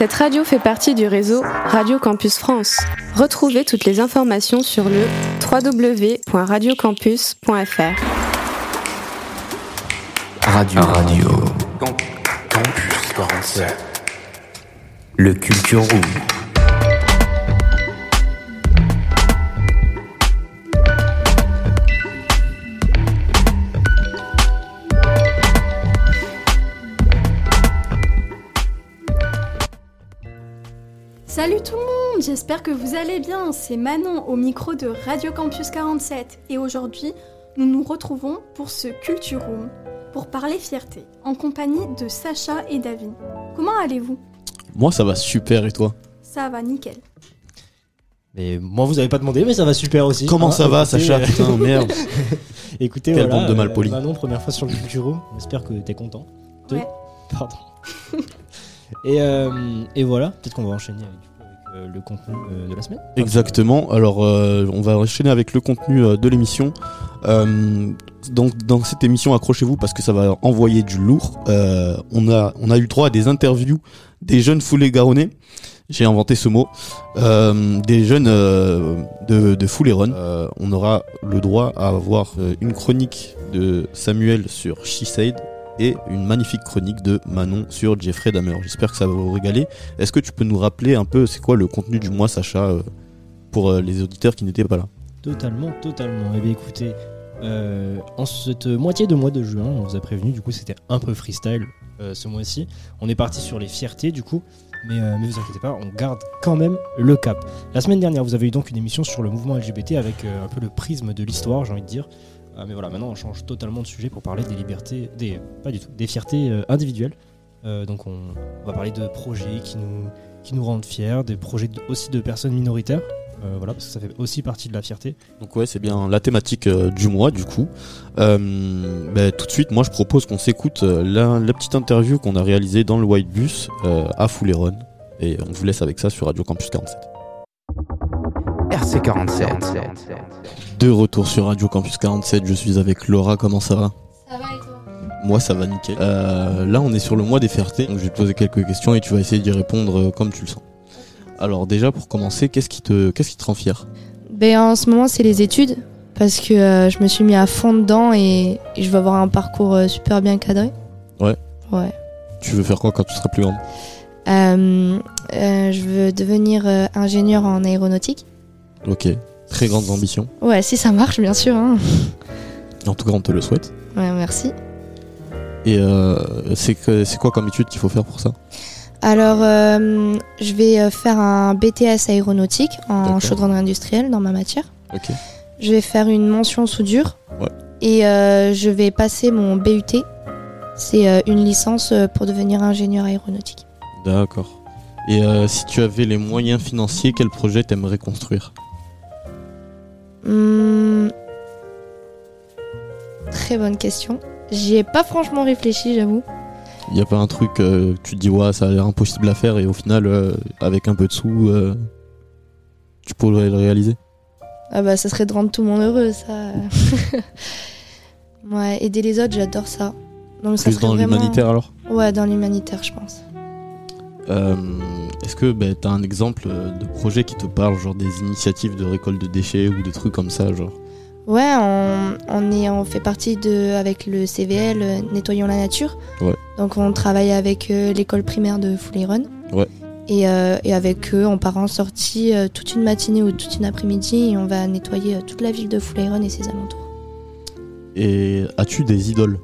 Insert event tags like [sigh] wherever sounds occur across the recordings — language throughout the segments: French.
Cette radio fait partie du réseau Radio Campus France. Retrouvez toutes les informations sur le www.radiocampus.fr. Radio Radio. Campus 47. Le Culture Room. Salut tout le monde, j'espère que vous allez bien. C'est Manon au micro de Radio Campus 47 et aujourd'hui nous nous retrouvons pour ce Culture Room pour parler fierté en compagnie de Sacha et David. Comment allez-vous? Moi, ça va super et toi? Ça va nickel. Mais moi, vous avez pas demandé, mais ça va super aussi. Comment Hein, ça va, écoutez, Sacha? Euh, Putain, merde. [laughs] Écoutez, Quelle voilà, bande de malpolis. euh, Manon, première fois sur le Culturo. J'espère que t'es content. Te- Ouais. [laughs] Pardon. [laughs] et, euh, et voilà, peut-être qu'on va enchaîner avec, du coup, avec, euh, le contenu euh, de la semaine. Exactement. Alors, euh, on va enchaîner avec le contenu de l'émission. Donc, dans cette émission, accrochez-vous parce que ça va envoyer du lourd. On, a, on a eu droit à des interviews des jeunes foulés garonnais. J'ai inventé ce mot. Des jeunes de, de. Euh, on aura le droit à avoir une chronique de Samuel sur She Said et une magnifique chronique de Manon sur Jeffrey Dahmer. J'espère que ça va vous régaler. Est-ce que tu peux nous rappeler un peu c'est quoi le contenu du mois, Sacha, euh, pour euh, les auditeurs qui n'étaient pas là? Totalement, totalement. Eh bien, écoutez, euh, en cette moitié de mois de juin, on vous a prévenu, du coup, c'était un peu freestyle ce mois-ci. On est parti sur les fiertés, du coup, mais, mais vous inquiétez pas, on garde quand même le cap. La semaine dernière, vous avez eu donc une émission sur le mouvement LGBT avec un peu le prisme de l'histoire, j'ai envie de dire. Euh, mais voilà, maintenant, on change totalement de sujet pour parler des libertés, des pas du tout, des fiertés euh, individuelles. Euh, donc, on, on va parler de projets qui nous, qui nous rendent fiers, des projets de- aussi de personnes minoritaires. Euh, voilà, parce que ça fait aussi partie de la fierté. Donc ouais, c'est bien la thématique euh, du mois du coup. Euh, bah, tout de suite, moi je propose qu'on s'écoute euh, la, la petite interview qu'on a réalisée dans le White Bus euh, à Fouléron. Et on vous laisse avec ça sur Radio Campus 47. RC47. De retour sur Radio Campus 47, je suis avec Laura, comment ça va Ça va et toi Moi ça va nickel. Euh, là on est sur le mois des fiertés, donc je vais te poser quelques questions et tu vas essayer d'y répondre euh, comme tu le sens. Alors déjà pour commencer, qu'est-ce qui te, qu'est-ce qui te rend fier Ben, en ce moment, c'est les études. Parce que euh, je me suis mis à fond dedans et, et je vais avoir un parcours euh, super bien cadré. Ouais. Ouais. Tu veux faire quoi quand tu seras plus grande je veux devenir ingénieur en aéronautique. Ok, très grandes ambitions. Ouais, si ça marche, bien sûr. hein. [laughs] En tout cas on te le souhaite. Ouais, merci. Et euh, c'est quoi comme étude qu'il faut faire pour ça? Alors, euh, je vais euh, faire un BTS aéronautique en chaudronnerie industrielle dans ma matière. Ok. Je vais faire une mention soudure. Ouais. Et euh, je vais passer mon BUT. C'est une licence pour devenir ingénieur aéronautique. D'accord. Et si tu avais les moyens financiers, quel projet t'aimerais construire? Hmm. Très bonne question. J'y ai pas franchement réfléchi, j'avoue. Il n'y a pas un truc, euh, tu te dis, ouais, ça a l'air impossible à faire et au final, euh, avec un peu de sous, euh, tu pourrais le réaliser Ah bah ça serait de rendre tout le monde heureux, ça. [laughs] ouais, aider les autres, j'adore ça. Donc ça Plus dans vraiment- l'humanitaire alors? Ouais, dans l'humanitaire, je pense. Euh, Est-ce que ben, tu as un exemple euh, de projet qui te parle, genre des initiatives de récolte de déchets ou des trucs comme ça, genre? Ouais, on, on, est, on fait partie de, avec le CVL, euh, Nettoyons la Nature. Ouais. Donc on travaille avec euh, l'école primaire de Foulayron. Ouais. Et, euh, et avec eux, on part en sortie euh, toute une matinée ou toute une après-midi et on va nettoyer euh, toute la ville de Foulayron et ses alentours. Et as-tu des idoles?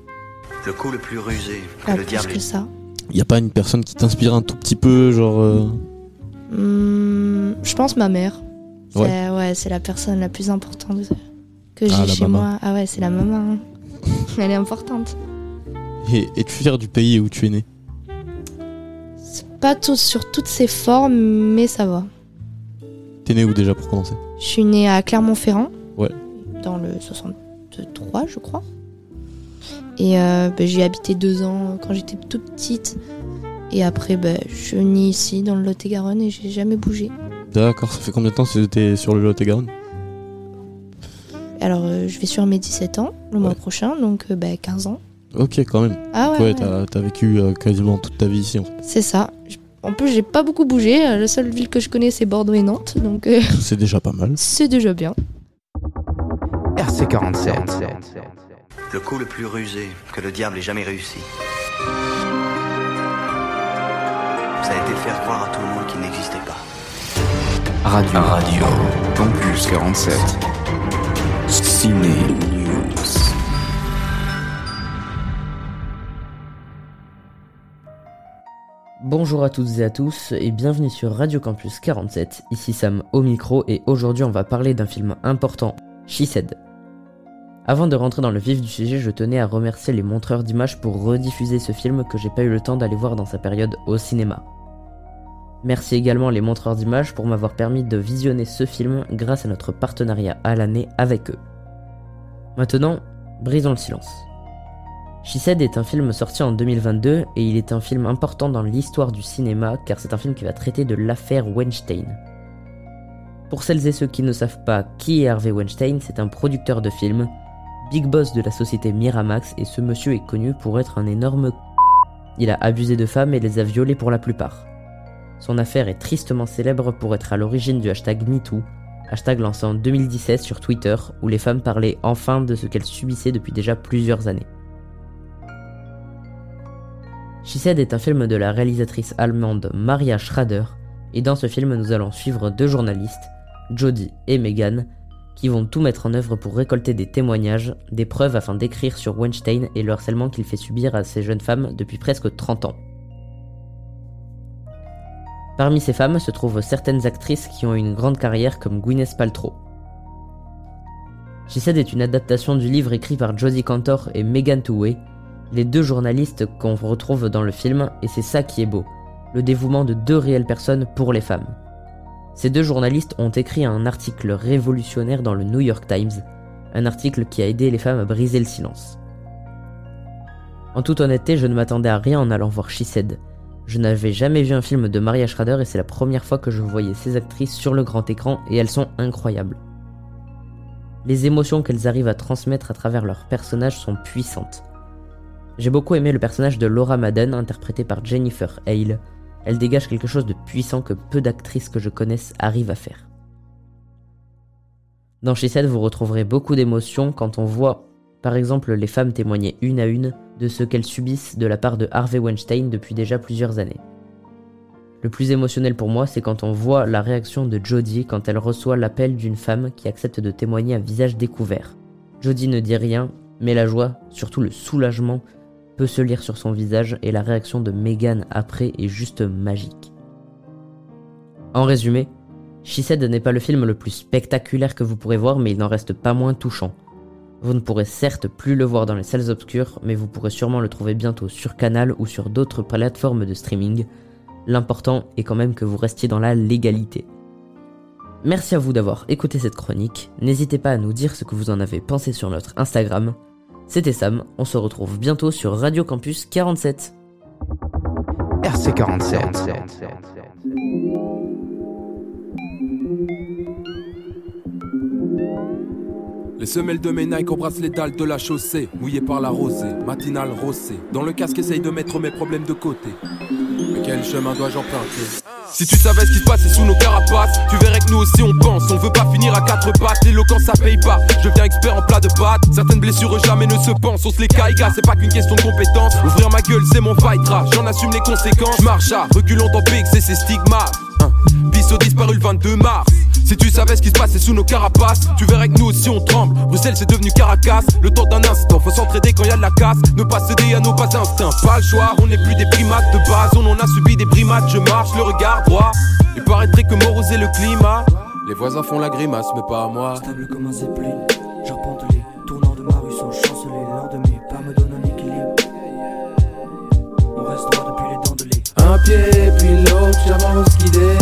Le coup le plus rusé que Pas le plus diable que ça. Il n'y a pas une personne qui t'inspire un tout petit peu, genre... euh, Hmm, je pense ma mère. C'est Ouais. ouais, c'est la personne la plus importante que j'ai Ah, chez maman. moi. Ah ouais, c'est la maman. hein. [laughs] Elle est importante. Et es-tu fier du pays où tu es né? C'est pas tout sur toutes ses formes, mais ça va. T'es né où déjà pour commencer? Je suis née à Clermont-Ferrand. Ouais. Dans le 63, je crois. Et euh, bah, j'y ai habité deux ans quand j'étais toute petite. Et après, bah, je suis née ici, dans le Lot-et-Garonne, et j'ai jamais bougé. D'accord, ça fait combien de temps que t'es sur le Lot-et-Garonne? Alors, euh, je vais sur mes 17 ans le mois prochain, donc euh, bah, 15 ans. Ok, quand même. Ah ouais, Ouais, ouais. t'as t'as vécu euh, quasiment toute ta vie ici en fait. c'est ça. En plus, j'ai pas beaucoup bougé. La seule ville que je connais, c'est Bordeaux et Nantes. Donc, euh, C'est déjà pas mal. [laughs] c'est déjà bien. RC47. Le coup le plus rusé que le diable ait jamais réussi. Ça a été de faire croire à tout le monde qu'il n'existait pas. Radio. Radio. Campus 47. Ciné News. Bonjour à toutes et à tous et bienvenue sur Radio Campus 47, ici Sam au micro et aujourd'hui on va parler d'un film important, She Said. Avant de rentrer dans le vif du sujet, je tenais à remercier les montreurs d'images pour rediffuser ce film que j'ai pas eu le temps d'aller voir dans sa période au cinéma. Merci également les montreurs d'images pour m'avoir permis de visionner ce film grâce à notre partenariat à l'année avec eux. Maintenant, brisons le silence. She Said est un film sorti en 2022 et il est un film important dans l'histoire du cinéma car c'est un film qui va traiter de l'affaire Weinstein. Pour celles et ceux qui ne savent pas qui est Harvey Weinstein, c'est un producteur de films, big boss de la société Miramax et ce monsieur est connu pour être un énorme Il a abusé de femmes et les a violées pour la plupart. Son affaire est tristement célèbre pour être à l'origine du hashtag MeToo, hashtag lancé en 2017 sur Twitter où les femmes parlaient enfin de ce qu'elles subissaient depuis déjà plusieurs années. She est un film de la réalisatrice allemande Maria Schrader, et dans ce film nous allons suivre deux journalistes, Jodie et Megan, qui vont tout mettre en œuvre pour récolter des témoignages, des preuves afin d'écrire sur Weinstein et le harcèlement qu'il fait subir à ces jeunes femmes depuis presque 30 ans. Parmi ces femmes se trouvent certaines actrices qui ont une grande carrière comme Gwyneth Paltrow. Said est une adaptation du livre écrit par Jodie Cantor et Megan Touway, les deux journalistes qu'on retrouve dans le film, et c'est ça qui est beau, le dévouement de deux réelles personnes pour les femmes. Ces deux journalistes ont écrit un article révolutionnaire dans le New York Times, un article qui a aidé les femmes à briser le silence. En toute honnêteté, je ne m'attendais à rien en allant voir She Said. Je n'avais jamais vu un film de Maria Schrader et c'est la première fois que je voyais ces actrices sur le grand écran et elles sont incroyables. Les émotions qu'elles arrivent à transmettre à travers leurs personnages sont puissantes. J'ai beaucoup aimé le personnage de Laura Madden, interprété par Jennifer Hale. Elle dégage quelque chose de puissant que peu d'actrices que je connaisse arrivent à faire. Dans She Said, vous retrouverez beaucoup d'émotions quand on voit, par exemple, les femmes témoigner une à une de ce qu'elles subissent de la part de Harvey Weinstein depuis déjà plusieurs années. Le plus émotionnel pour moi, c'est quand on voit la réaction de Jodie quand elle reçoit l'appel d'une femme qui accepte de témoigner à visage découvert. Jodie ne dit rien, mais la joie, surtout le soulagement, peut se lire sur son visage et la réaction de Megan après est juste magique. En résumé, She Said n'est pas le film le plus spectaculaire que vous pourrez voir, mais il n'en reste pas moins touchant. Vous ne pourrez certes plus le voir dans les salles obscures, mais vous pourrez sûrement le trouver bientôt sur Canal ou sur d'autres plateformes de streaming. L'important est quand même que vous restiez dans la légalité. Merci à vous d'avoir écouté cette chronique. N'hésitez pas à nous dire ce que vous en avez pensé sur notre Instagram. C'était Sam, on se retrouve bientôt sur Radio Campus 47. RC47. Les semelles de mes Nike embrassent les dalles de la chaussée, mouillées par la rosée, matinale rossée. Dans le casque, essaye de mettre mes problèmes de côté. Mais quel chemin dois-je emprunter? Si tu savais ce qui se passait sous nos carapaces, tu verrais que nous aussi on pense. On veut pas finir à quatre pattes, l'éloquence ça paye pas. Je deviens expert en plat de pâtes. Certaines blessures jamais ne se pensent. On se les caille, gars, c'est pas qu'une question de compétence. Ouvrir ma gueule, c'est mon fightra. J'en assume les conséquences. Marche à reculons dans PX et ses stigmates. Hein. Disparu le 22 mars. Si tu savais ce qui se passait sous nos carapaces, tu verrais que nous aussi on tremble. Bruxelles c'est devenu Caracas. Le temps d'un instant, faut s'entraider quand y a de la casse. Ne pas céder à nos bas instincts. Pas le choix, on n'est plus des primates de base. On en a subi des primates. Je marche, le regard droit. Il paraîtrait que morosé le climat. Les voisins font la grimace, mais pas à moi. Stable comme un zeppelin, j'arpente les tournants de ma rue sans chanceler. L'heure de mes pas me donne un équilibre. On reste droit depuis les dents de lait. Un pied puis l'autre, j'avance guidé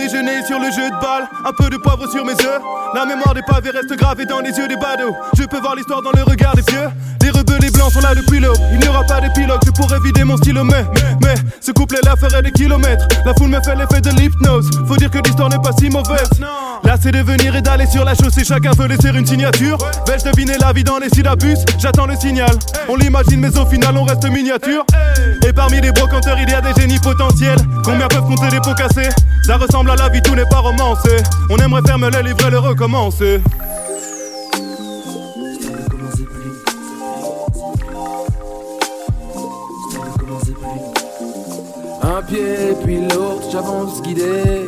déjeuner sur le jeu de balle. Un peu de poivre sur mes œufs. La mémoire des pavés reste gravée dans les yeux des badauds. Je peux voir l'histoire dans le regard des vieux. Les rebeux, les blancs sont là depuis l'aube. Il n'y aura pas d'épilogue, je pourrais vider mon stylo, mais, mais, ce couplet là ferai des kilomètres. La foule me fait l'effet de l'hypnose. Faut dire que l'histoire n'est pas si mauvaise. C'est de venir et d'aller sur la chaussée. Chacun veut laisser une signature. Vais-je deviner la vie dans les syllabus? J'attends le signal. On l'imagine, mais au final, on reste miniature. Et parmi les brocanteurs, il y a des génies potentiels. Combien peuvent compter des pots cassés? Ça ressemble à la vie, tout n'est pas romancé. On aimerait faire me le livrer, le recommencer. Un pied puis l'autre, j'avance guidé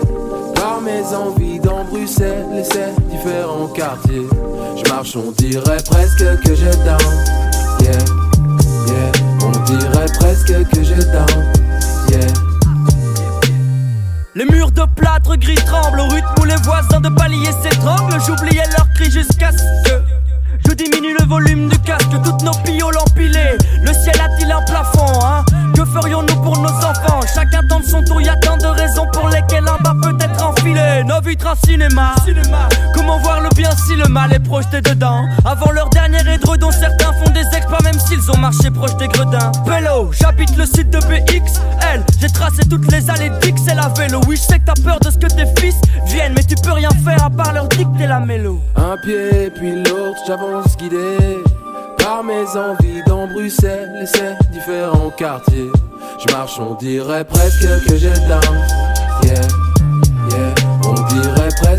par mes envies Bruxelles et ses différents quartiers. Je marche, on dirait presque que je down. Yeah, yeah, on dirait presque que je down. Yeah. Les murs de plâtre gris tremblent au rythme où les voisins de palier s'étranglent. J'oubliais leurs cris jusqu'à ce que je diminue le volume du casque. Toutes nos pioles empilées. Le ciel a-t-il un plafond, hein? Que ferions-nous pour nos enfants? Un cinéma. cinéma. Comment voir le bien si le mal est projeté dedans Avant leur dernier édredon, certains font des exploits même s'ils ont marché proche des gredins. Vélo, j'habite le site de BXL. J'ai tracé toutes les allées d'XL à vélo. Oui, je sais que t'as peur de ce que tes fils viennent, mais tu peux rien faire à part leur dicter la mélo. Un pied puis l'autre, j'avance guidé par mes envies dans Bruxelles et ses différents quartiers. Je marche, on dirait presque que je down. Yeah, yeah,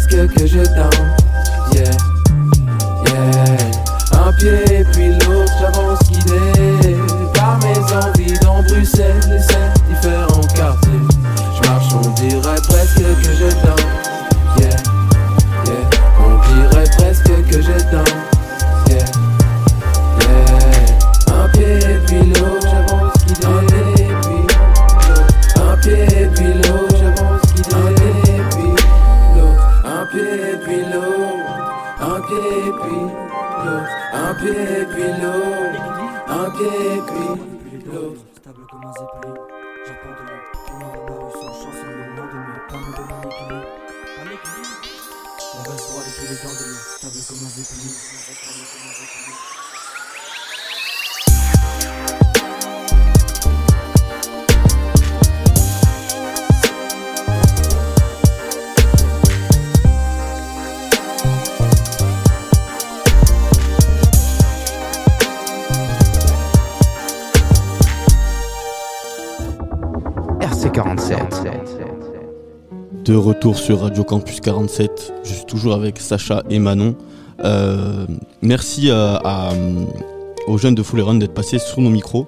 que je down. Yeah, yeah. Un pied puis l'autre, j'avance guidé par mes envies dans Bruxelles et ses différents quartiers. Je marche, on dirait presque que je down. Yeah, yeah, on dirait presque que je down. On reste droit depuis les dents de l'eau, stable comme un zeppelin, De retour sur Radio Campus 47, je suis toujours avec Sacha et Manon. Euh, merci à- à, aux jeunes de Full d'être passés sous nos micros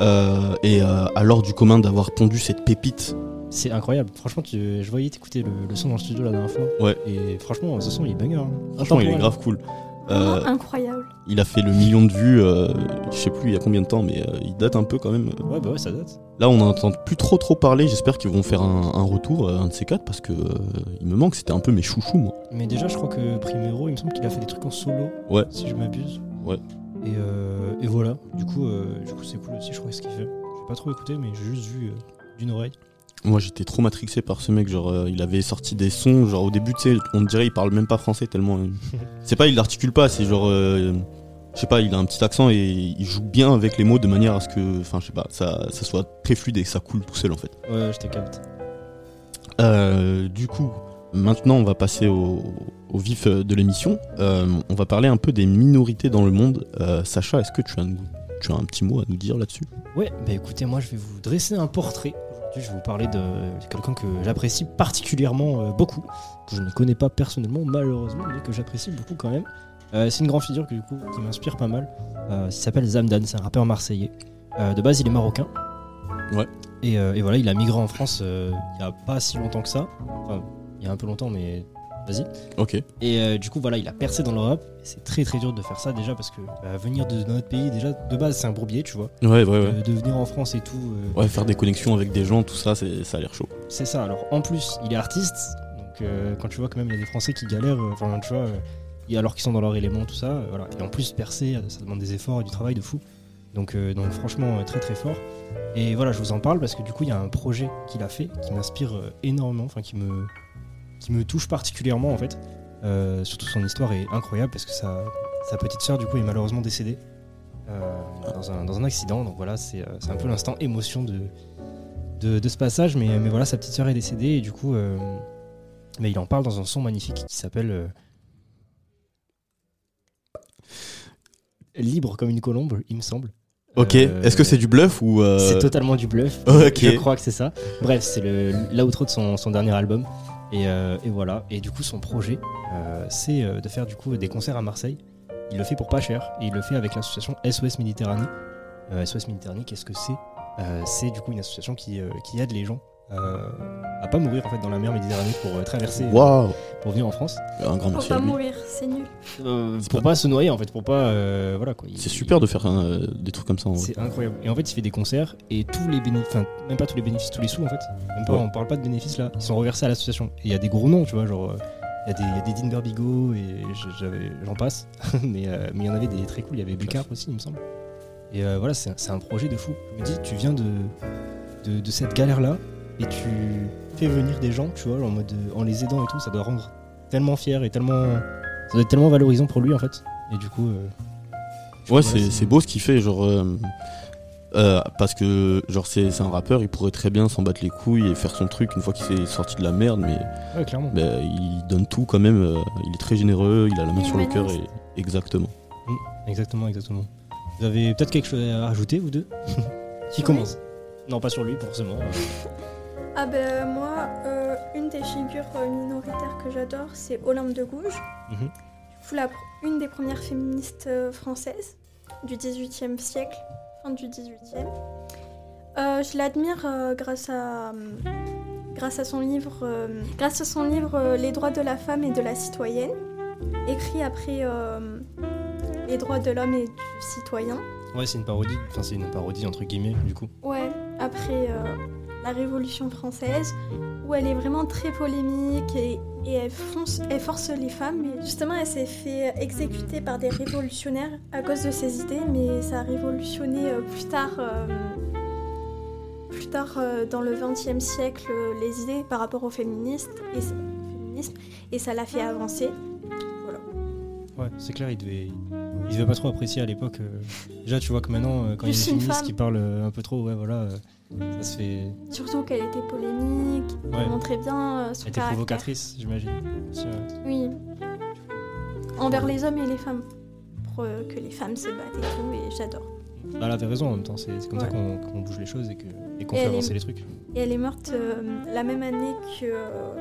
euh, et euh, à l'ordre du commun d'avoir pondu cette pépite. C'est incroyable. Franchement, tu- je voyais t'écouter le, le son dans le studio la dernière fois. Ouais. Et franchement, ce son il est banger. hein. Franchement, il est grave cool. Euh, Oh, incroyable. Il a fait le million de vues, euh, je sais plus il y a combien de temps, mais euh, il date un peu quand même. Ouais, bah ouais, ça date. Là, on n'entend plus trop trop parler. J'espère qu'ils vont faire un, un retour, euh, un de ces quatre, parce que euh, il me manque. C'était un peu mes chouchous, moi. Mais déjà, je crois que Primero, il me semble qu'il a fait des trucs en solo. Ouais. Si je m'abuse. Ouais. Et, euh, et voilà. Du coup, euh, du coup, c'est cool aussi. Je crois ce qu'il fait. J'ai pas trop écouté, mais j'ai juste vu d'une oreille. Moi, j'étais trop matrixé par ce mec. Genre, euh, il avait sorti des sons. Genre, au début, tu sais, on dirait il parle même pas français tellement. euh, [laughs] c'est pas, il l'articule pas. C'est genre, euh, je sais pas, il a un petit accent et il joue bien avec les mots de manière à ce que, enfin, je sais pas, ça, ça soit très fluide et que ça coule tout seul en fait. Ouais, je te capte. Euh, du coup, maintenant, on va passer au, au vif de l'émission. Euh, on va parler un peu des minorités dans le monde. Euh, Sacha, est-ce que tu as, tu as un petit mot à nous dire là-dessus? Ouais, bah écoutez, moi je vais vous dresser un portrait. Aujourd'hui, je vais vous parler de quelqu'un que j'apprécie particulièrement euh, beaucoup, que je ne connais pas personnellement, malheureusement, mais que j'apprécie beaucoup quand même. Euh, c'est une grande figure que, du coup, qui m'inspire pas mal. Euh, il s'appelle Zamdan, c'est un rappeur marseillais. Euh, de base, il est marocain. Ouais. Et, et voilà, il a migré en France il y a pas si longtemps que ça. Enfin, il y a un peu longtemps, mais vas-y. Ok. Et euh, du coup, voilà, il a percé dans l'Europe. C'est très très dur de faire ça déjà parce que bah, venir de, notre pays, déjà de base, c'est un bourbier, tu vois. Ouais, ouais, ouais. De, de venir en France et tout. euh, Ouais, faire des connexions avec des gens, tout ça, c'est- ça a l'air chaud. c'est ça. Alors en plus, il est artiste. Donc euh, quand tu vois quand même il y a des Français qui galèrent, euh, enfin tu vois, euh, alors qu'ils sont dans leur élément, tout ça, euh, voilà. Et en plus percer, euh, ça demande des efforts et du travail de fou. Donc, euh, donc franchement euh, très très fort. Et voilà, je vous en parle parce que du coup il y a un projet qu'il a fait qui m'inspire euh, énormément, enfin qui me qui me touche particulièrement en fait. Euh, surtout son histoire est incroyable parce que sa, sa petite sœur du coup est malheureusement décédée euh, dans, un, dans un accident. Donc voilà, c'est euh, un peu l'instant émotion de, de, de ce passage, mais, mais voilà, sa petite sœur est décédée et du coup, mais il en parle dans un son magnifique qui s'appelle Libre comme une colombe, il me semble. Ok, Euh, est-ce que c'est du bluff ou. euh, C'est totalement du bluff. [laughs] Ok. Je crois que c'est ça. Bref, c'est le l'outro de son, son dernier album. Et, euh, et voilà. Et du coup, son projet, euh, c'est euh, de faire du coup des concerts à Marseille. Il le fait pour pas cher et il le fait avec l'association SOS Méditerranée. SOS Méditerranée, qu'est-ce que c'est? C'est du coup une association qui, aide les gens à pas mourir en fait dans la mer Méditerranée pour euh, traverser, euh, pour venir en France. Un grand à pas lui. mourir, c'est nul. Euh, pour pas se noyer en fait, pour pas euh, voilà quoi. C'est super de faire euh, des trucs comme ça. c'est incroyable. Et en fait, il fait des concerts et tous les bénéfices, enfin, même pas tous les bénéfices, tous les sous en fait, même pas, Ouais. on parle pas de bénéfices là, ils sont reversés à l'association. Et il y a des gros noms, tu vois, genre, euh, il y a des, il y a des Dean Burbigo et j'en passe, [laughs] mais euh, mais il y en avait des très cool, il y avait Bucard aussi, il me semble. Et euh, voilà, c'est un- c'est un projet de fou. Je me dis, tu viens de, de, de cette galère là et tu fais venir des gens, tu vois, en mode, euh, en les aidant et tout, ça doit rendre tellement fier et tellement, ça doit être tellement valorisant pour lui en fait. Et du coup, euh, Ouais, c'est voilà, c'est beau ce qu'il fait, genre. euh, euh, parce que, genre, c'est c'est un rappeur, il pourrait très bien s'en battre les couilles et faire son truc une fois qu'il s'est sorti de la merde, mais. Ouais, clairement. bah, il donne tout quand même, euh, il est très généreux, il a la main sur le cœur, et exactement. Mm, Exactement, exactement. Vous avez peut-être quelque chose à rajouter, vous deux? [laughs] Qui commence? Non, pas sur lui, forcément. [laughs] Ah ben moi, euh, une des figures euh, minoritaires que j'adore, c'est Olympe de Gouges. Mhm. Du coup, la une des premières féministes euh, françaises du XVIIIe siècle, fin du XVIIIe. Euh, je l'admire euh, grâce à euh, grâce à son livre euh, grâce à son livre euh, Les droits de la femme et de la citoyenne, écrit après euh, Les droits de l'homme et du citoyen. Ouais, c'est une parodie. Enfin, c'est une parodie, entre guillemets, du coup. Ouais, après euh, la Révolution française, où elle est vraiment très polémique et, et elle, fonce- elle force les femmes. Mais justement, elle s'est fait exécuter par des révolutionnaires à cause de ses idées, mais ça a révolutionné euh, plus tard, euh, plus tard euh, dans le XXe siècle, les idées par rapport et, féminisme, et ça l'a fait avancer. Voilà. Ouais, c'est clair, il devait, il devait pas trop apprécier à l'époque. Déjà, tu vois que maintenant, quand il y a des féministes femme. qui parlent un peu trop, ouais, voilà, ça se fait. Surtout qu'elle était polémique, Ouais. elle montrait bien euh, son Elle était caractère. provocatrice, j'imagine. Oui. Envers les hommes et les femmes. Pour euh, que les femmes se battent et tout, et j'adore. Bah, elle avait raison en même temps, c'est comme ça qu'on bouge les choses et qu'on Et fait est- avancer les trucs. Et elle est morte euh, la même année que euh,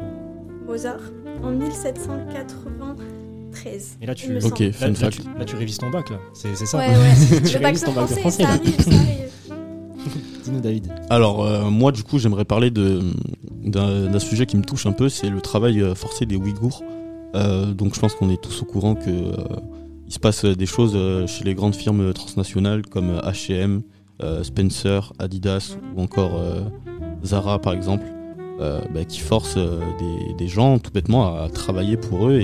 Mozart, en 1793. Et là, tu, Ok, là, là, tu, là, tu révises ton bac, là. C'est ça. Ouais, ouais. [laughs] tu Le bac révises de ton bac de français, ça arrive, ça arrive. David. Alors, euh, moi, du coup, j'aimerais parler d'un sujet qui me touche un peu, c'est le travail euh, forcé des Ouïghours. Euh, donc, je pense qu'on est tous au courant que se passe des choses chez les grandes firmes transnationales comme H&M, Spencer, Adidas ou encore Zara, par exemple, bah, qui forcent des, gens tout bêtement à travailler pour eux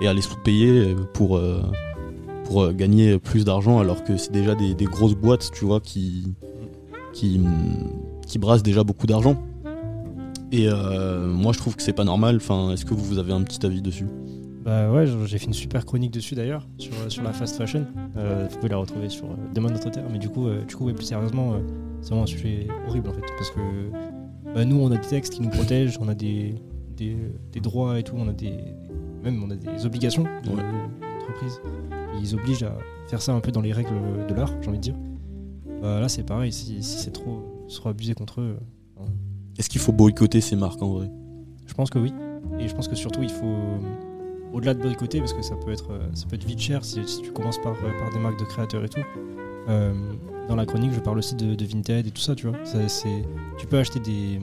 et, à les sous-payer pour pour gagner plus d'argent, alors que c'est déjà des, des grosses boîtes, tu vois, qui qui, qui brassent déjà beaucoup d'argent. Et euh, moi, je trouve que c'est pas normal. Enfin, est-ce que vous, avez un petit avis dessus? Bah ouais, j'ai fait une super chronique dessus d'ailleurs, sur, sur la fast fashion. Euh, vous pouvez la retrouver sur euh, Demain notre terre. Mais du coup, euh, du coup ouais, plus sérieusement, euh, c'est vraiment un sujet horrible en fait. Parce que bah, nous, on a des textes qui nous protègent, on a des, des, des droits et tout, on a des, même on a des obligations de Ouais. l'entreprise. Ils obligent à faire ça un peu dans les règles de l'art, j'ai envie de dire. Bah, là, c'est pareil, si, si c'est trop, trop abusé contre eux, euh, Est-ce qu'il faut boycotter ces marques en vrai? Je pense que oui. Et je pense que surtout, il faut, au-delà de boycotter, parce que ça peut être, euh, ça peut être vite cher si, si tu commences par, euh, par des marques de créateurs et tout. Euh, dans la chronique, je parle aussi de, de Vinted et tout ça, tu vois. Ça, tu peux acheter des,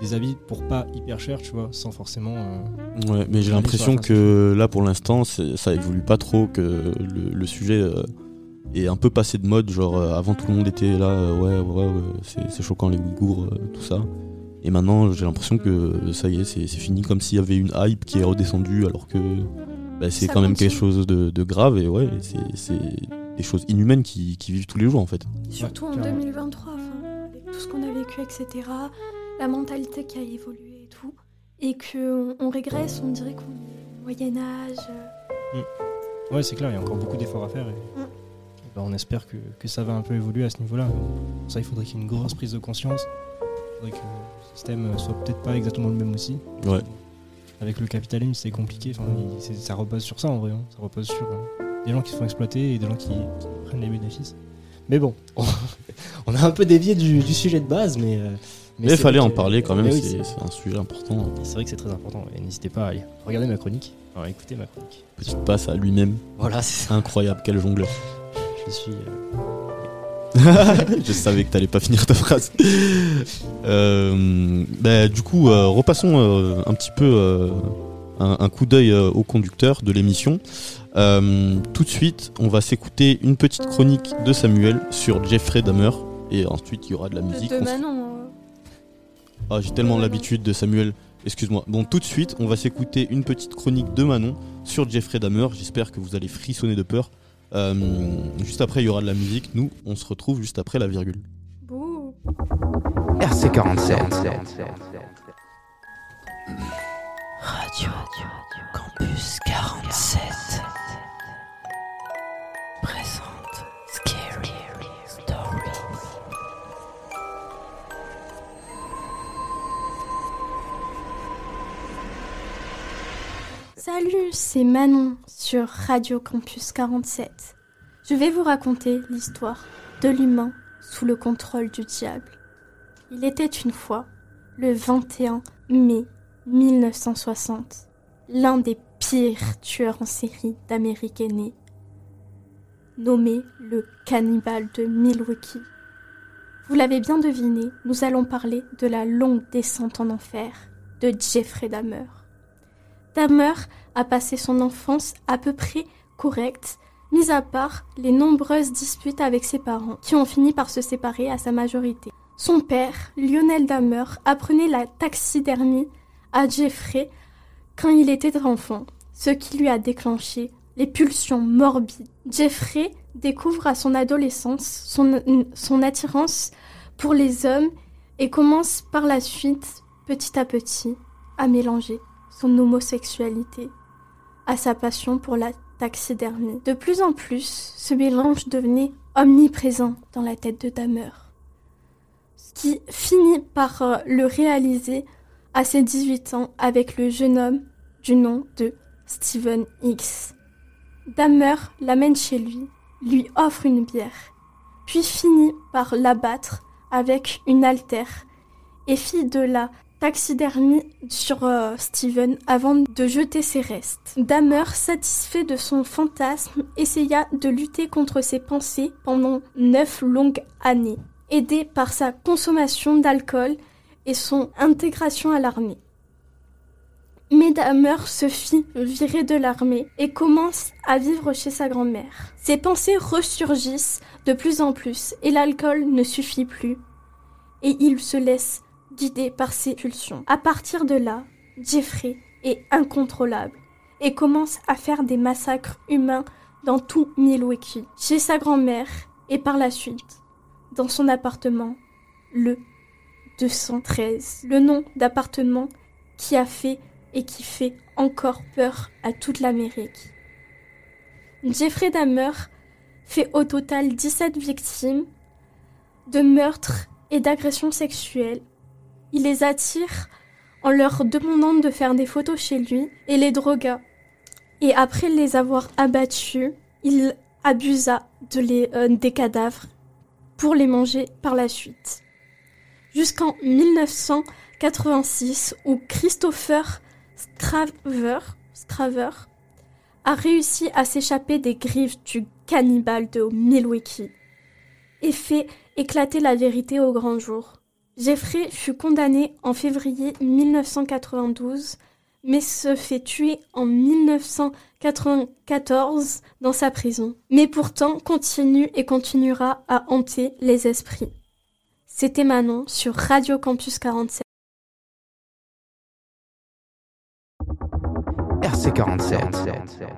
des habits pour pas hyper cher, tu vois, sans forcément. euh, Ouais, mais j'ai l'impression que là, pour l'instant, ça évolue pas trop, que le, le sujet euh, est un peu passé de mode. Genre, euh, avant, tout le monde était là, euh, ouais, ouais, ouais, c'est choquant les Ouïghours, euh, tout ça. Et maintenant, j'ai l'impression que ça y est, c'est fini, comme s'il y avait une hype qui est redescendue, alors que bah, c'est quand même continue. quelque chose de, de grave. Et ouais, c'est des choses inhumaines qui, qui vivent tous les jours, en fait. Surtout en clairement. 2023, enfin, avec tout ce qu'on a vécu, etc. La mentalité qui a évolué et tout. Et qu'on on régresse, on dirait qu'on est au Moyen-Âge. Ouais, c'est clair, il y a encore beaucoup d'efforts à faire. Et, Mm. Bah, on espère que, que ça va un peu évoluer à ce niveau-là. Pour ça, il faudrait qu'il y ait une grosse prise de conscience. faudrait que le système soit peut-être pas exactement le même aussi. Ouais. Avec le capitalisme, c'est compliqué. Enfin, il- ça repose sur ça en vrai. hein. Ça repose sur euh, des gens qui se font exploiter et des gens qui, qui prennent les bénéfices. Mais bon, [laughs] on a un peu dévié du, du sujet de base, mais. euh, Mais il fallait en parler quand même, oui, c'est un sujet important. c'est vrai que c'est très important. Et n'hésitez pas à aller regarder ma chronique. Alors écoutez ma chronique. Petite passe à lui-même. Voilà, c'est Incroyable, quel jongleur. Je suis. [laughs] Je savais que t'allais pas finir ta phrase. Euh, bah, du coup, euh, repassons euh, un petit peu euh, un, un coup d'œil euh, au conducteur de l'émission. Euh, tout de suite, on va s'écouter une petite chronique de Samuel sur Jeffrey Dahmer. Et ensuite, il y aura de la musique. De Manon. euh. Ah, j'ai tellement l'habitude de Samuel. Excuse-moi. Bon, tout de suite, on va s'écouter une petite chronique de Manon sur Jeffrey Dahmer. J'espère que vous allez frissonner de peur. Euh, juste après, il y aura de la musique. Nous, on se retrouve juste après la virgule. Bouh. RC47. Radio Campus 47 présente Salut, c'est Manon sur Radio Campus 47. Je vais vous raconter l'histoire de l'humain sous le contrôle du diable. Il était une fois, le 21 mai 1960, l'un des pires tueurs en série d'Amérique né, nommé le cannibale de Milwaukee. Vous l'avez bien deviné, nous allons parler de la longue descente en enfer de Jeffrey Dahmer. Dahmer a passé son enfance à peu près correcte, mis à part les nombreuses disputes avec ses parents qui ont fini par se séparer à sa majorité. Son père, Lionel Dahmer, apprenait la taxidermie à Jeffrey quand il était enfant, ce qui lui a déclenché les pulsions morbides. Jeffrey découvre à son adolescence son, son attirance pour les hommes et commence par la suite, petit à petit, à mélanger son homosexualité à sa passion pour la taxidermie. De plus en plus, ce mélange devenait omniprésent dans la tête de Dahmer, ce qui finit par euh, le réaliser à ses 18 ans avec le jeune homme du nom de Steven X. Dahmer l'amène chez lui, lui offre une bière, puis finit par l'abattre avec une altère et fit de la taxidermie sur euh, Steven avant de jeter ses restes. Dahmer, satisfait de son fantasme, essaya de lutter contre ses pensées pendant neuf longues années, aidé par sa consommation d'alcool et son intégration à l'armée. Mais Dahmer se fit virer de l'armée et commence à vivre chez sa grand-mère. Ses pensées ressurgissent de plus en plus et l'alcool ne suffit plus. Et il se laisse guidé par ses pulsions. À partir de là, Jeffrey est incontrôlable et commence à faire des massacres humains dans tout Milwaukee, chez sa grand-mère et par la suite dans son appartement, le 213, le nom d'appartement qui a fait et qui fait encore peur à toute l'Amérique. Jeffrey Dahmer fait au total 17 victimes de meurtres et d'agressions sexuelles il les attire en leur demandant de faire des photos chez lui et les drogua. Et après les avoir abattus, il abusa de les, euh, des cadavres pour les manger par la suite. Jusqu'en 1986 où Christopher Straver, Straver a réussi à s'échapper des griffes du cannibale de Milwaukee et fait éclater la vérité au grand jour. Jeffrey fut condamné en février 1992, mais se fait tuer en 1994 dans sa prison. Mais pourtant continue et continuera à hanter les esprits. C'était Manon sur Radio Campus 47. RC47.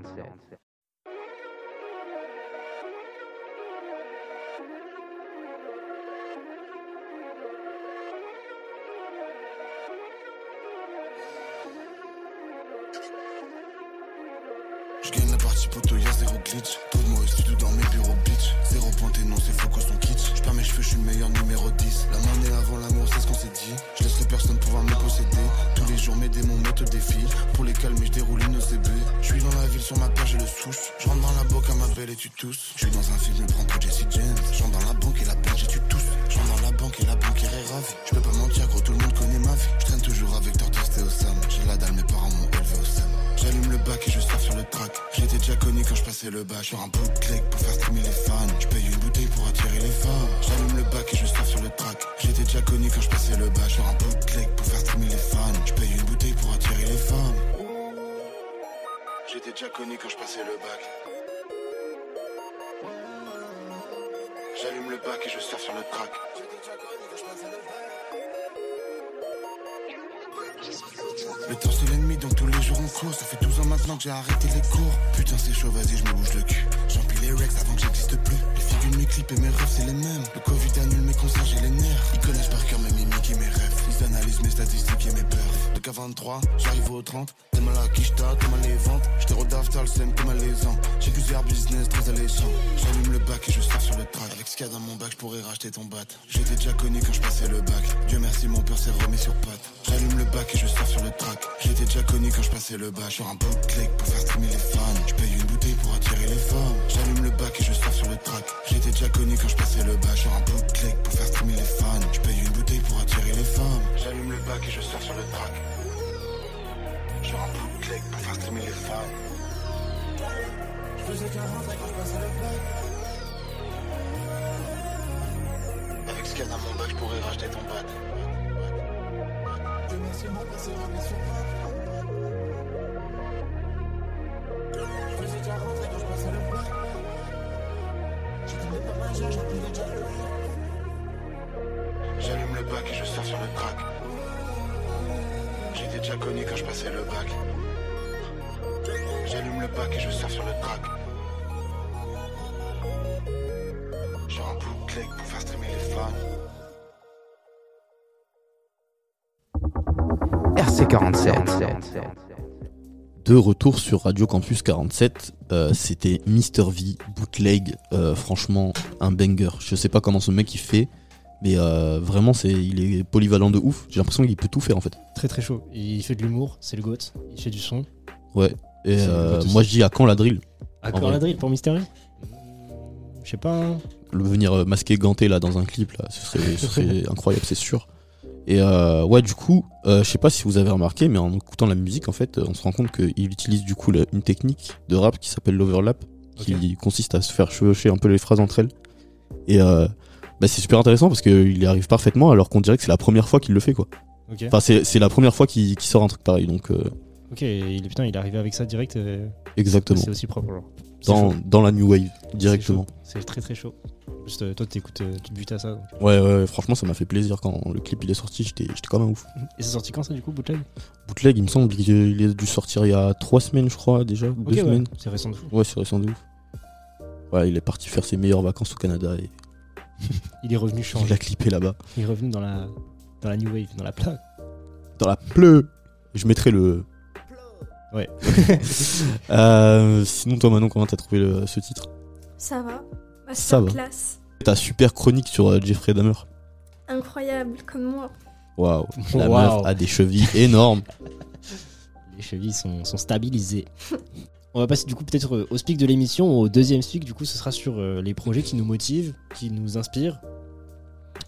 Kitsch. Je je suis le meilleur numéro 10. La monnaie avant l'amour, c'est ce qu'on s'est dit. Je laisserai personne pouvoir me posséder. Tous les jours, mes démons me te défient. Pour les calmer, je déroule une OCB. Je suis dans la ville, sur ma page, j'ai le souche. Je rentre dans la boca, ma belle, et tu tousses. Je suis dans un film, je prends pour Jesse James. Je rentre dans la banque et la banque, et tu tousses. Je rentre dans la banque et la banquière est ravie. Je peux pas mentir, gros, tout le monde connaît ma vie. Je traîne toujours avec Tortoise et Osam. J'ai la dalle, mes parents m'ont élevé au Sam. J'allume le bac et je sors sur le track. J'étais déjà connu quand je passais le bac. Sur un bootleg pour faire streamer les fans. Je paye une J'allume le bac et je sors sur le track. J'étais déjà connu quand je passais le bac. Sur un bootleg pour faire streamer les fans. Je paye une bouteille pour attirer les femmes. J'étais déjà connu quand je passais le bac. J'allume le bac et je sors sur le track. Le temps c'est l'ennemi donc tous les jours on court. Ça fait 12 ans maintenant que j'ai arrêté les cours. Putain c'est chaud vas-y je me bouge le cul. J'empile les rex avant que j'existe plus. Les figures de mes clips et mes rêves c'est les mêmes. Le Covid annule mes concerts j'ai les nerfs. Ils connaissent par cœur mes mimiques et mes rêves. Ils analysent mes statistiques et mes peurs. De K23 j'arrive au 30 T'es mal à Kishta, t'es mal les ventes. J'te redave t'as le seum t'es mal les ans. J'ai plusieurs business très alléchants J'allume le bac et je sors sur le track. Avec ce qu'il y a dans mon bac je pourrais racheter ton bat J'étais déjà connu quand je passais le bac. Dieu merci mon père s'est remis sur pattes J'allume le bac et je sors sur le track. J'étais déjà connu quand je passais le bac Sur un bootleg pour faire streamer les fans. Je paye une bouteille pour attirer les femmes J'allume le bac et je sors sur le track. J'étais déjà connu quand je passais le bac Sur un bootleg pour faire streamer les fans. Je paye une bouteille pour attirer les femmes J'allume le bac et je sors sur le track. Sur un bootleg pour faire streamer les femmes Je faisais 40 quand je passais le bac. Avec ce qu'il dans mon bac je pourrais racheter ton bac Père s'est remis sur pattes Je faisais déjà rentrer quand je passais le bac. Je connais pas ma j'ai plus déjà le J'allume le bac et je sors sur le track. J'étais déjà connu quand je passais le bac. J'allume le bac et je sors sur le track. J'ai un bootleg pour faire streamer les fans. RC47. De retour sur Radio Campus 47, euh, c'était Mister V, bootleg, euh, franchement un banger. Je sais pas comment ce mec il fait, mais euh, vraiment c'est, il est polyvalent de ouf. J'ai l'impression qu'il peut tout faire en fait. Très très chaud. Il fait de l'humour, c'est le GOAT. Il fait du son. Ouais. Et euh, moi je dis à quand la drill? À quand vrai. la drill pour Mystery Je sais pas. hein. Le venir masqué ganté là dans un clip là, ce serait, ce serait [laughs] incroyable, c'est sûr. Et euh, ouais, du coup, euh, je sais pas si vous avez remarqué, mais en écoutant la musique, en fait, on se rend compte qu'il utilise du coup la- une technique de rap qui s'appelle l'overlap, qui consiste à se faire chevaucher un peu les phrases entre elles. Et euh, bah, c'est super intéressant parce qu'il y arrive parfaitement, alors qu'on dirait que c'est la première fois qu'il le fait, quoi. Enfin, c'est la première fois qu'il sort un truc pareil, donc euh, Ok, il putain, il est arrivé avec ça direct. euh, Exactement. C'est aussi propre. alors. Dans, dans la new wave directement. C'est très très chaud. Juste, toi, t'écoutes, euh, tu te butes à ça. donc. Ouais, ouais, franchement, ça m'a fait plaisir quand le clip il est sorti, j'étais j'étais comme un ouf. Et c'est sorti quand ça du coup, Bootleg? Bootleg, il me semble qu'il est dû sortir il y a trois semaines, je crois, déjà. Ok, deux ouais, semaines. c'est récent de fou. Ouais, c'est récent de ouf. Ouais, il est parti faire ses meilleures vacances au Canada et [laughs] Il est revenu changer. il a clippé là-bas. Il est revenu dans la, dans la New Wave, dans la plaque. Dans la pleu Je mettrai le. Ouais. [laughs] Euh, sinon, toi, Manon, comment t'as trouvé le- ce titre? Ça va. Ça va. Masterclass. Ta super chronique sur euh, Jeffrey Dahmer. Incroyable, comme moi. Waouh. La meuf a des chevilles [laughs] énormes. Les chevilles sont, sont stabilisées. [laughs] On va passer du coup peut-être euh, au speak de l'émission, au deuxième speak. Du coup, ce sera sur euh, les projets qui nous motivent, qui nous inspirent.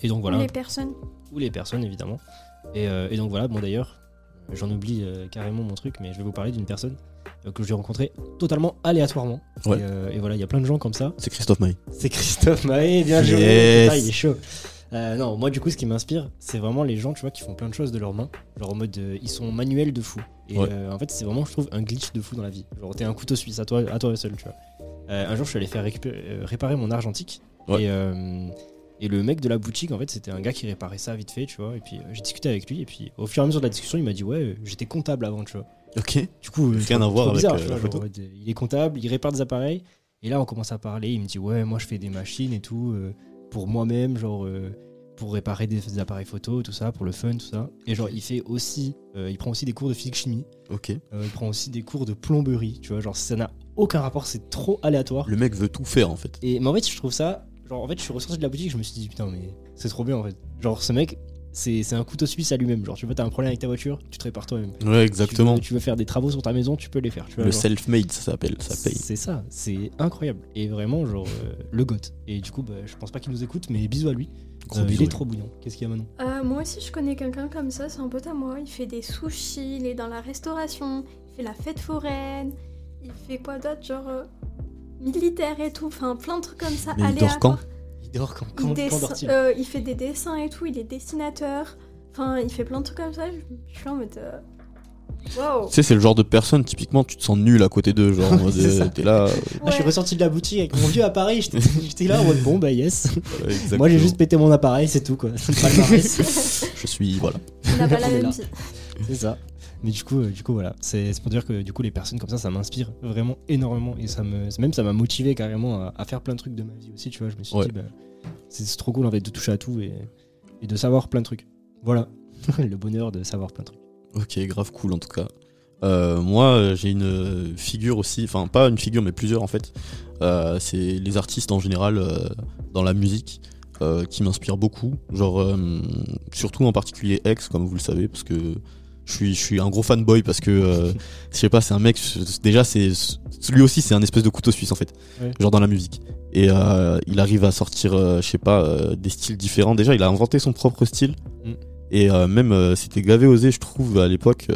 Et donc voilà. Ou les personnes. Ou les personnes évidemment. Et, euh, et donc voilà. Bon d'ailleurs, j'en oublie euh, carrément mon truc, mais je vais vous parler d'une personne que j'ai rencontrée totalement aléatoirement. Ouais. Et, euh, et voilà, il y a plein de gens comme ça. C'est Christophe Maé. C'est Christophe Maé, bien joué. Yes. Putain, il est chaud. Euh, non, moi du coup, ce qui m'inspire, c'est vraiment les gens, tu vois, qui font plein de choses de leurs mains. Genre en mode, euh, ils sont manuels de fou. Et Ouais. euh, en fait, c'est vraiment, je trouve, un glitch de fou dans la vie. Genre, t'es un couteau suisse à toi, à toi seul, tu vois. Euh, un jour, je suis allé faire euh, réparer mon argentique. Ouais. Et, euh, et le mec de la boutique, en fait, c'était un gars qui réparait ça vite fait, tu vois. Et puis, euh, j'ai discuté avec lui. Et puis, au fur et à mesure de la discussion, il m'a dit, ouais, euh, j'étais comptable avant, tu vois. Ok. Du coup, euh, Rien à voir avec bizarre, euh, la vois, photo. genre, en mode, euh, il est comptable, il répare des appareils. Et là, on commence à parler. Il me dit Ouais, moi, je fais des machines et tout euh, pour moi-même, genre euh, pour réparer des, des appareils photo, tout ça, pour le fun, tout ça. Et genre, il fait aussi, euh, il prend aussi des cours de physique chimie. Ok. Il prend aussi des cours de plomberie, tu vois. Genre, ça n'a aucun rapport, c'est trop aléatoire. Le mec veut tout faire en fait. Et mais en fait, je trouve ça. Genre, en fait, je suis ressorti de la boutique, je me suis dit, putain, mais c'est trop bien en fait. Genre, ce mec, c'est c'est un couteau suisse à lui-même. Genre, tu vois, t'as un problème avec ta voiture, tu te répares toi-même. Ouais, exactement. Tu veux, tu veux faire des travaux sur ta maison, tu peux les faire. Tu vois, Le self-made, ça s'appelle, ça paye. C'est ça, c'est incroyable. Et vraiment, genre, euh, le goth. Et du coup, bah, je pense pas qu'il nous écoute, mais bisous à lui. Gros Euh, bisous, il est ouais. trop bouillant. Qu'est-ce qu'il y a maintenant Euh, moi aussi, je connais quelqu'un comme ça, c'est un pote à moi. Il fait des sushis, il est dans la restauration, il fait la fête foraine, il fait quoi d'autre, genre euh, militaire et tout, enfin plein de trucs comme ça. Mais il dort quand? Il dort quand, Il, quand, quand dessine- dort-il euh, il fait des dessins et tout, il est dessinateur. Enfin, il fait plein de trucs comme ça. Je, je suis en mode. euh, Wow! Tu sais, c'est le genre de personne, typiquement, tu te sens nul à côté d'eux. Genre, [laughs] euh, t'es là. euh, Ah, je suis ressorti de la boutique avec mon vieux appareil, j'étais [laughs] j'étais là en mode bon, bah yes. Moi j'ai juste pété mon appareil, c'est tout quoi. [laughs] C'est le palmarès. Je suis. Voilà. On n'a pas la On est même là. vie. C'est ça. Mais du coup, euh, du coup voilà, c'est pour dire que du coup les personnes comme ça, ça m'inspire vraiment énormément et ça me, même ça m'a motivé carrément à, à faire plein de trucs de ma vie aussi, tu vois. Je me suis Ouais. dit, bah, c'est trop cool en fait de toucher à tout et, et de savoir plein de trucs. Voilà, [laughs] le bonheur de savoir plein de trucs. Ok, grave cool en tout cas. Euh, moi, euh, j'ai une figure aussi, enfin pas une figure, mais plusieurs en fait. Euh, c'est les artistes en général euh, dans la musique qui m'inspirent beaucoup. Genre, surtout en particulier X, comme vous le savez, parce que je suis, je suis un gros fanboy parce que euh, je sais pas, c'est un mec. Déjà, c'est lui aussi, c'est un espèce de couteau suisse en fait, Ouais. genre dans la musique. Et euh, il arrive à sortir, euh, je sais pas, des styles différents. Déjà, il a inventé son propre style. Mm. Et même, c'était gavé osé, je trouve, à l'époque,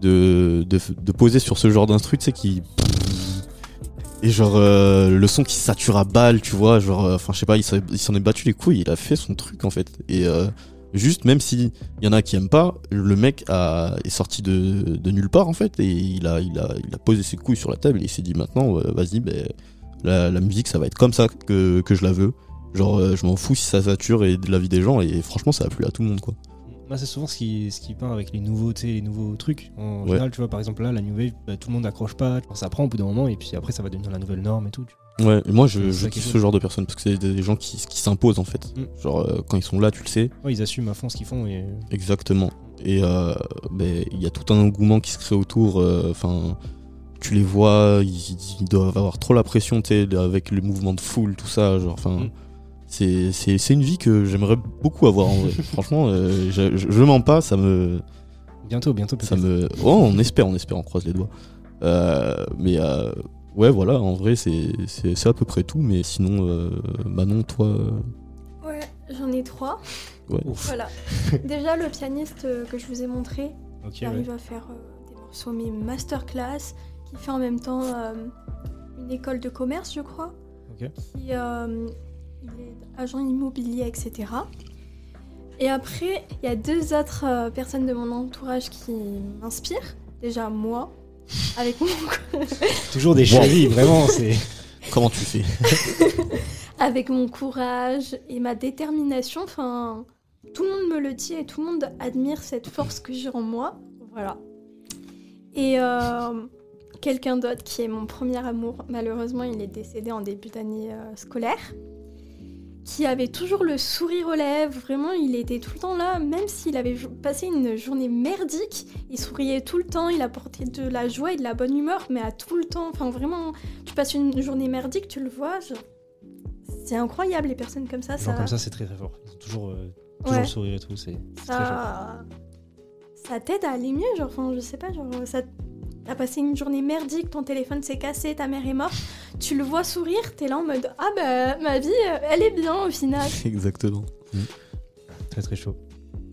de, de, de poser sur ce genre d'instru, tu sais, qui. Et genre, euh, le son qui sature à balle, tu vois, genre, euh, enfin, je sais pas, il s'en il s'en est battu les couilles, il a fait son truc, en fait. Et euh, juste, même si y en a qui aiment pas, le mec a, est sorti de, de nulle part, en fait, et il a, il, a, il a posé ses couilles sur la table, et il s'est dit, maintenant, euh, vas-y, ben, la, la musique, ça va être comme ça que, que je la veux. Genre, euh, je m'en fous si ça sature et de la vie des gens, et franchement, ça a plu à tout le monde, quoi. Moi, c'est souvent ce qui, ce qui part avec les nouveautés, les nouveaux trucs. En Ouais. général, tu vois, par exemple, là, la New Wave, bah, tout le monde n'accroche pas. Ça prend au bout d'un moment, et puis après, ça va devenir la nouvelle norme et tout. tu. Ouais, et moi je, je ça kiffe ce genre de personnes parce que c'est des gens qui, qui s'imposent en fait. Mm. Genre euh, quand ils sont là, tu le sais. Ouais, ils assument à fond ce qu'ils font. Et... Exactement. Et euh, ben, il y a tout un engouement qui se crée autour. euh, Enfin, tu les vois, ils, ils doivent avoir trop la pression, tu sais, avec le mouvement de foule, tout ça. Genre, enfin, Mm. c'est une vie que j'aimerais beaucoup avoir en vrai. [laughs] Franchement, je, je, je mens pas, ça me Bientôt, bientôt, ça peut-être. me. Oh, on espère, on espère, on croise les doigts. Mais ouais, voilà, en vrai, c'est c'est c'est à peu près tout. Mais sinon, euh, Manon, toi. euh, Ouais, j'en ai trois. Ouais. Voilà. [laughs] Déjà, le pianiste euh, que je vous ai montré, Ok, qui arrive à faire euh, des morceaux mais masterclass, qui fait en même temps euh, une école de commerce, je crois, Ok. qui euh, il est agent immobilier, etc. Et après, il y a deux autres euh, personnes de mon entourage qui m'inspirent. Déjà, moi, avec mon, [laughs] Toujours des chevilles, vraiment. c'est Comment tu fais? [laughs] Avec mon courage et ma détermination. Enfin, tout le monde me le dit et tout le monde admire cette force que j'ai en moi. Voilà. Et euh, quelqu'un d'autre qui est mon premier amour, malheureusement, il est décédé en début d'année euh, scolaire. Qui avait toujours le sourire aux lèvres, vraiment, il était tout le temps là, même s'il avait passé une journée merdique, il souriait tout le temps, il apportait de la joie et de la bonne humeur, mais à tout le temps, enfin vraiment, tu passes une journée merdique, tu le vois, c'est incroyable les personnes comme ça, ça, comme ça, c'est très très fort. Ils ont toujours, euh, toujours Ouais. le sourire et tout. C'est c'est très fort. ça, ça t'aide à aller mieux, genre, enfin, je sais pas, genre, ça, t'as passé une journée merdique, ton téléphone s'est cassé, ta mère est morte, tu le vois sourire, t'es là en mode, ah bah, ma vie, euh, elle est bien au final. [laughs] Exactement. Très très chaud.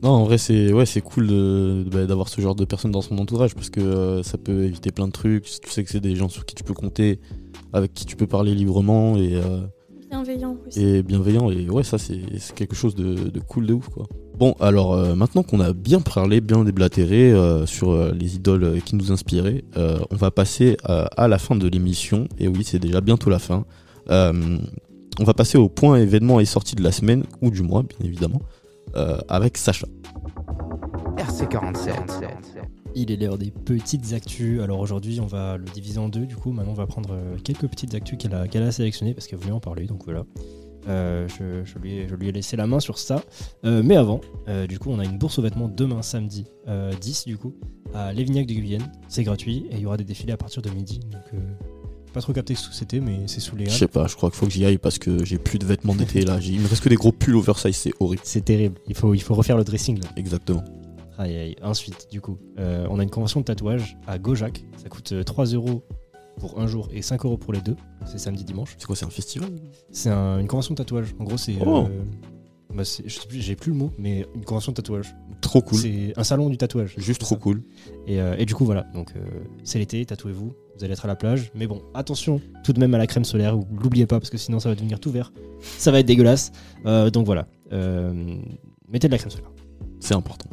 Non, en vrai, c'est ouais, c'est cool bah, d'avoir ce genre de personnes dans son entourage parce que euh, ça peut éviter plein de trucs. Tu sais que c'est des gens sur qui tu peux compter, avec qui tu peux parler librement et, euh, Bienveillant aussi. et bienveillant. Et ouais, ça, c'est c'est quelque chose de, de cool de ouf, quoi. Bon, alors euh, maintenant qu'on a bien parlé, bien déblatéré euh, sur euh, les idoles qui nous inspiraient, euh, on va passer euh, à la fin de l'émission. Et oui, c'est déjà bientôt la fin. Euh, on va passer au point événement et sortie de la semaine ou du mois, bien évidemment, euh, avec Sacha. RC47. Il est l'heure des petites actus. Alors aujourd'hui, on va le diviser en deux. Du coup, maintenant, on va prendre euh, quelques petites actus qu'elle a, sélectionnées parce qu'elle voulait en parler. Donc voilà. Euh, je, je lui ai, je lui ai laissé la main sur ça. Euh, mais avant, euh, du coup, on a une bourse aux vêtements demain samedi euh, 10 du coup à Lévignac de Guyenne. C'est gratuit et il y aura des défilés à partir de midi. Donc euh, pas trop capté sous c'était, mais c'est sous les Je sais pas, je crois qu'il faut que j'y aille parce que j'ai plus de vêtements d'été là. Il me reste que des gros pulls oversize, c'est horrible. C'est terrible. Il faut, il faut refaire le dressing là. Exactement. Aïe, aïe. Ensuite, du coup, euh, on a une convention de tatouage à Gojac. Ça coûte euh, 3 euros pour un jour et 5 euros pour les deux. C'est samedi, dimanche. C'est quoi, c'est un festival C'est un- une convention de tatouage. En gros, c'est. Oh. euh, bah, c'est- je sais plus, j'ai plus le mot, mais une convention de tatouage. Trop cool. C'est un salon du tatouage. Juste C'est trop ça. cool. Et, euh, et du coup, voilà. Donc, euh, c'est l'été, tatouez-vous. Vous allez être à la plage. Mais bon, attention tout de même à la crème solaire. ou L'oubliez pas parce que sinon, ça va devenir tout vert. Ça va être dégueulasse. Euh, donc voilà. Euh, mettez de la crème solaire. C'est important.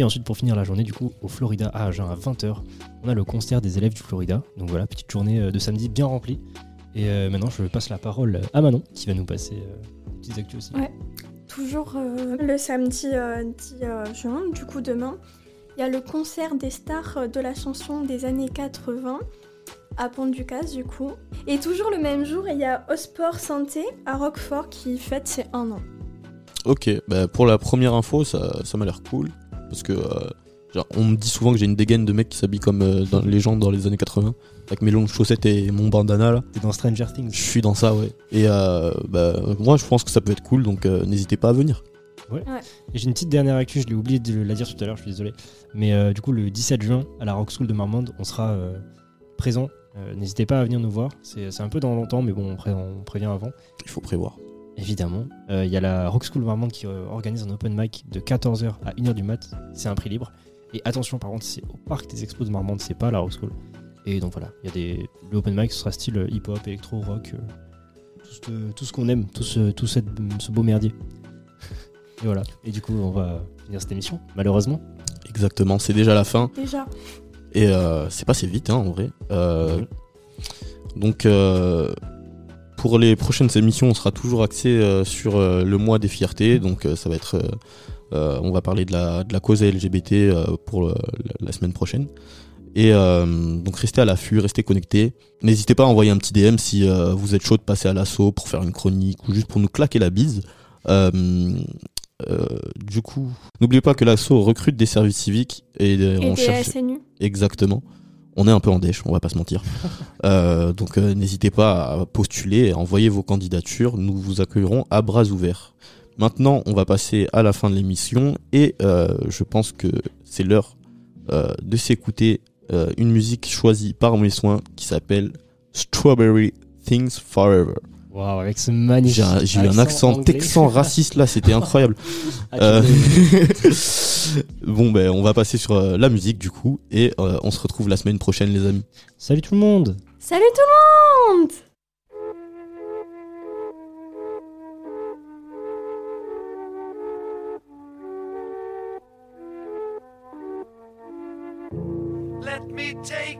Et ensuite, pour finir la journée, du coup, au Florida à Agen à 20h, on a le concert des élèves du Florida. Donc voilà, petite journée euh, de samedi bien remplie. Et euh, maintenant, je passe la parole à Manon, qui va nous passer euh, des petites actus aussi. Ouais. Toujours euh, le samedi euh, 10 euh, juin, du coup demain, il y a le concert des stars euh, de la chanson des années 80 à Pont-du-Casse du coup. Et toujours le même jour, il y a Osport Santé à Roquefort qui fête ses un an. Ok, bah pour la première info, ça, ça m'a l'air cool. Parce que euh, genre, on me dit souvent que j'ai une dégaine de mec qui s'habille comme euh, dans les gens dans les années 80. Avec mes longues chaussettes et mon bandana là. T'es dans Stranger Things. Je suis dans ça, ouais. Et euh, bah, moi, je pense que ça peut être cool, donc euh, n'hésitez pas à venir. Ouais. Ouais. Et j'ai une petite dernière actu, je l'ai oublié de la dire tout à l'heure, je suis désolé. Mais euh, du coup, le 17 juin, à la Rock School de Marmande, on sera euh, présent. Euh, N'hésitez pas à venir nous voir. C'est c'est un peu dans longtemps, mais bon, on, pré- on prévient avant. Il faut prévoir. Évidemment. Euh, Il y a la Rock School Marmande qui euh, organise un open mic de 14h à 1h du mat. C'est un prix libre. Et attention, par contre, c'est au parc des expos de Marmande, c'est pas la Rock School. Et donc voilà, il y a des. Le open mic, ce sera style euh, hip-hop, électro, rock. euh, tout ce, tout ce qu'on aime, tout, ce, tout cette- ce beau merdier. [laughs] Et voilà. Et du coup, on va finir cette émission, malheureusement. Exactement, c'est déjà la fin. Déjà. Et euh, c'est passé vite, hein, en vrai. Euh, Donc, euh, pour les prochaines émissions, on sera toujours axé euh, sur euh, le mois des fiertés. Donc, euh, ça va être. on va parler de la, de la cause LGBT pour la, semaine prochaine. Et euh, donc, restez à l'affût, restez connectés. N'hésitez pas à envoyer un petit DM si euh, vous êtes chaud de passer à l'assaut pour faire une chronique ou juste pour nous claquer la bise. Euh, du coup, n'oubliez pas que l'assaut recrute des services civiques et, Et on des cherche. SNU. Exactement. On est un peu en dèche, on va pas se mentir. [laughs] Euh, donc euh, n'hésitez pas à postuler, à envoyer vos candidatures. Nous vous accueillerons à bras ouverts. Maintenant, on va passer à la fin de l'émission et euh, je pense que c'est l'heure de s'écouter une musique choisie par mes soins qui s'appelle Strawberry Things Forever. Waouh, avec ce magnifique. J'ai eu un accent anglais. texan raciste là, c'était incroyable. [laughs] Ah, Euh, [laughs] bon ben on va passer sur euh, la musique du coup et euh, on se retrouve la semaine prochaine les amis. Salut tout le monde Salut tout le monde Let me take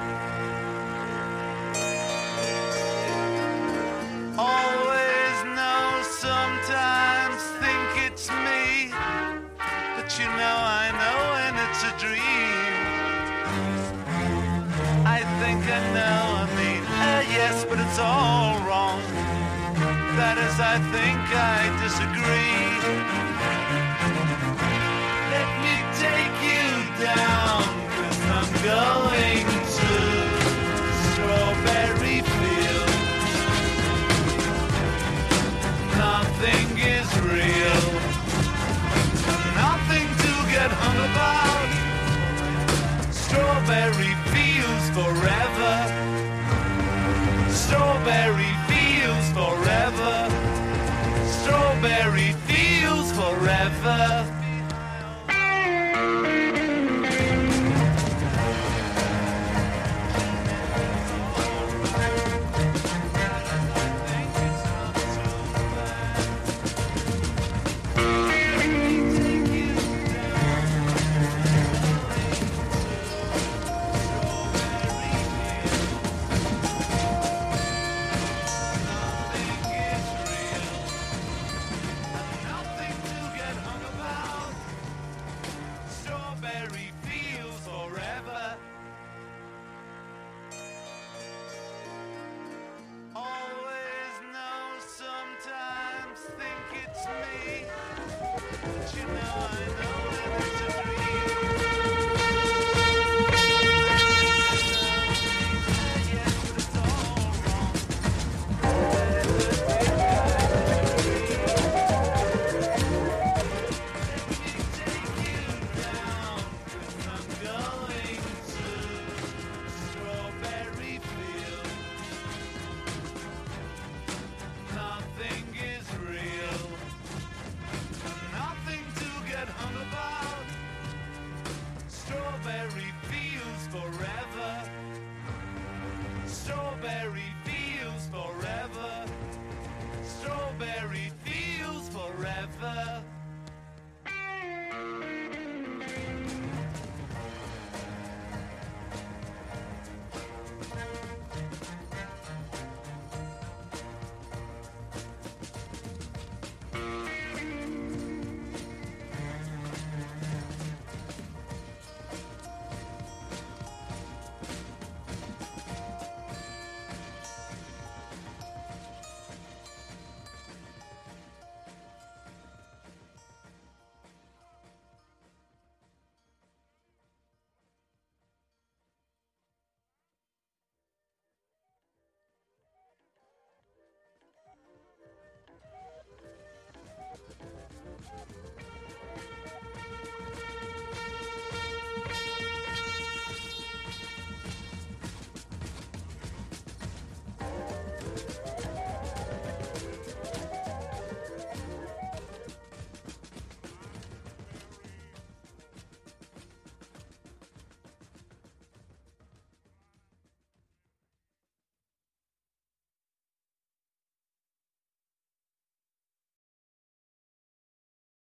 You know I know when it's a dream. I think I know, I mean, uh, yes, but it's all wrong. That is, I think I disagree. Let me take you down, cause I'm going Strawberry fields forever. Strawberry fields forever. Strawberry fields forever.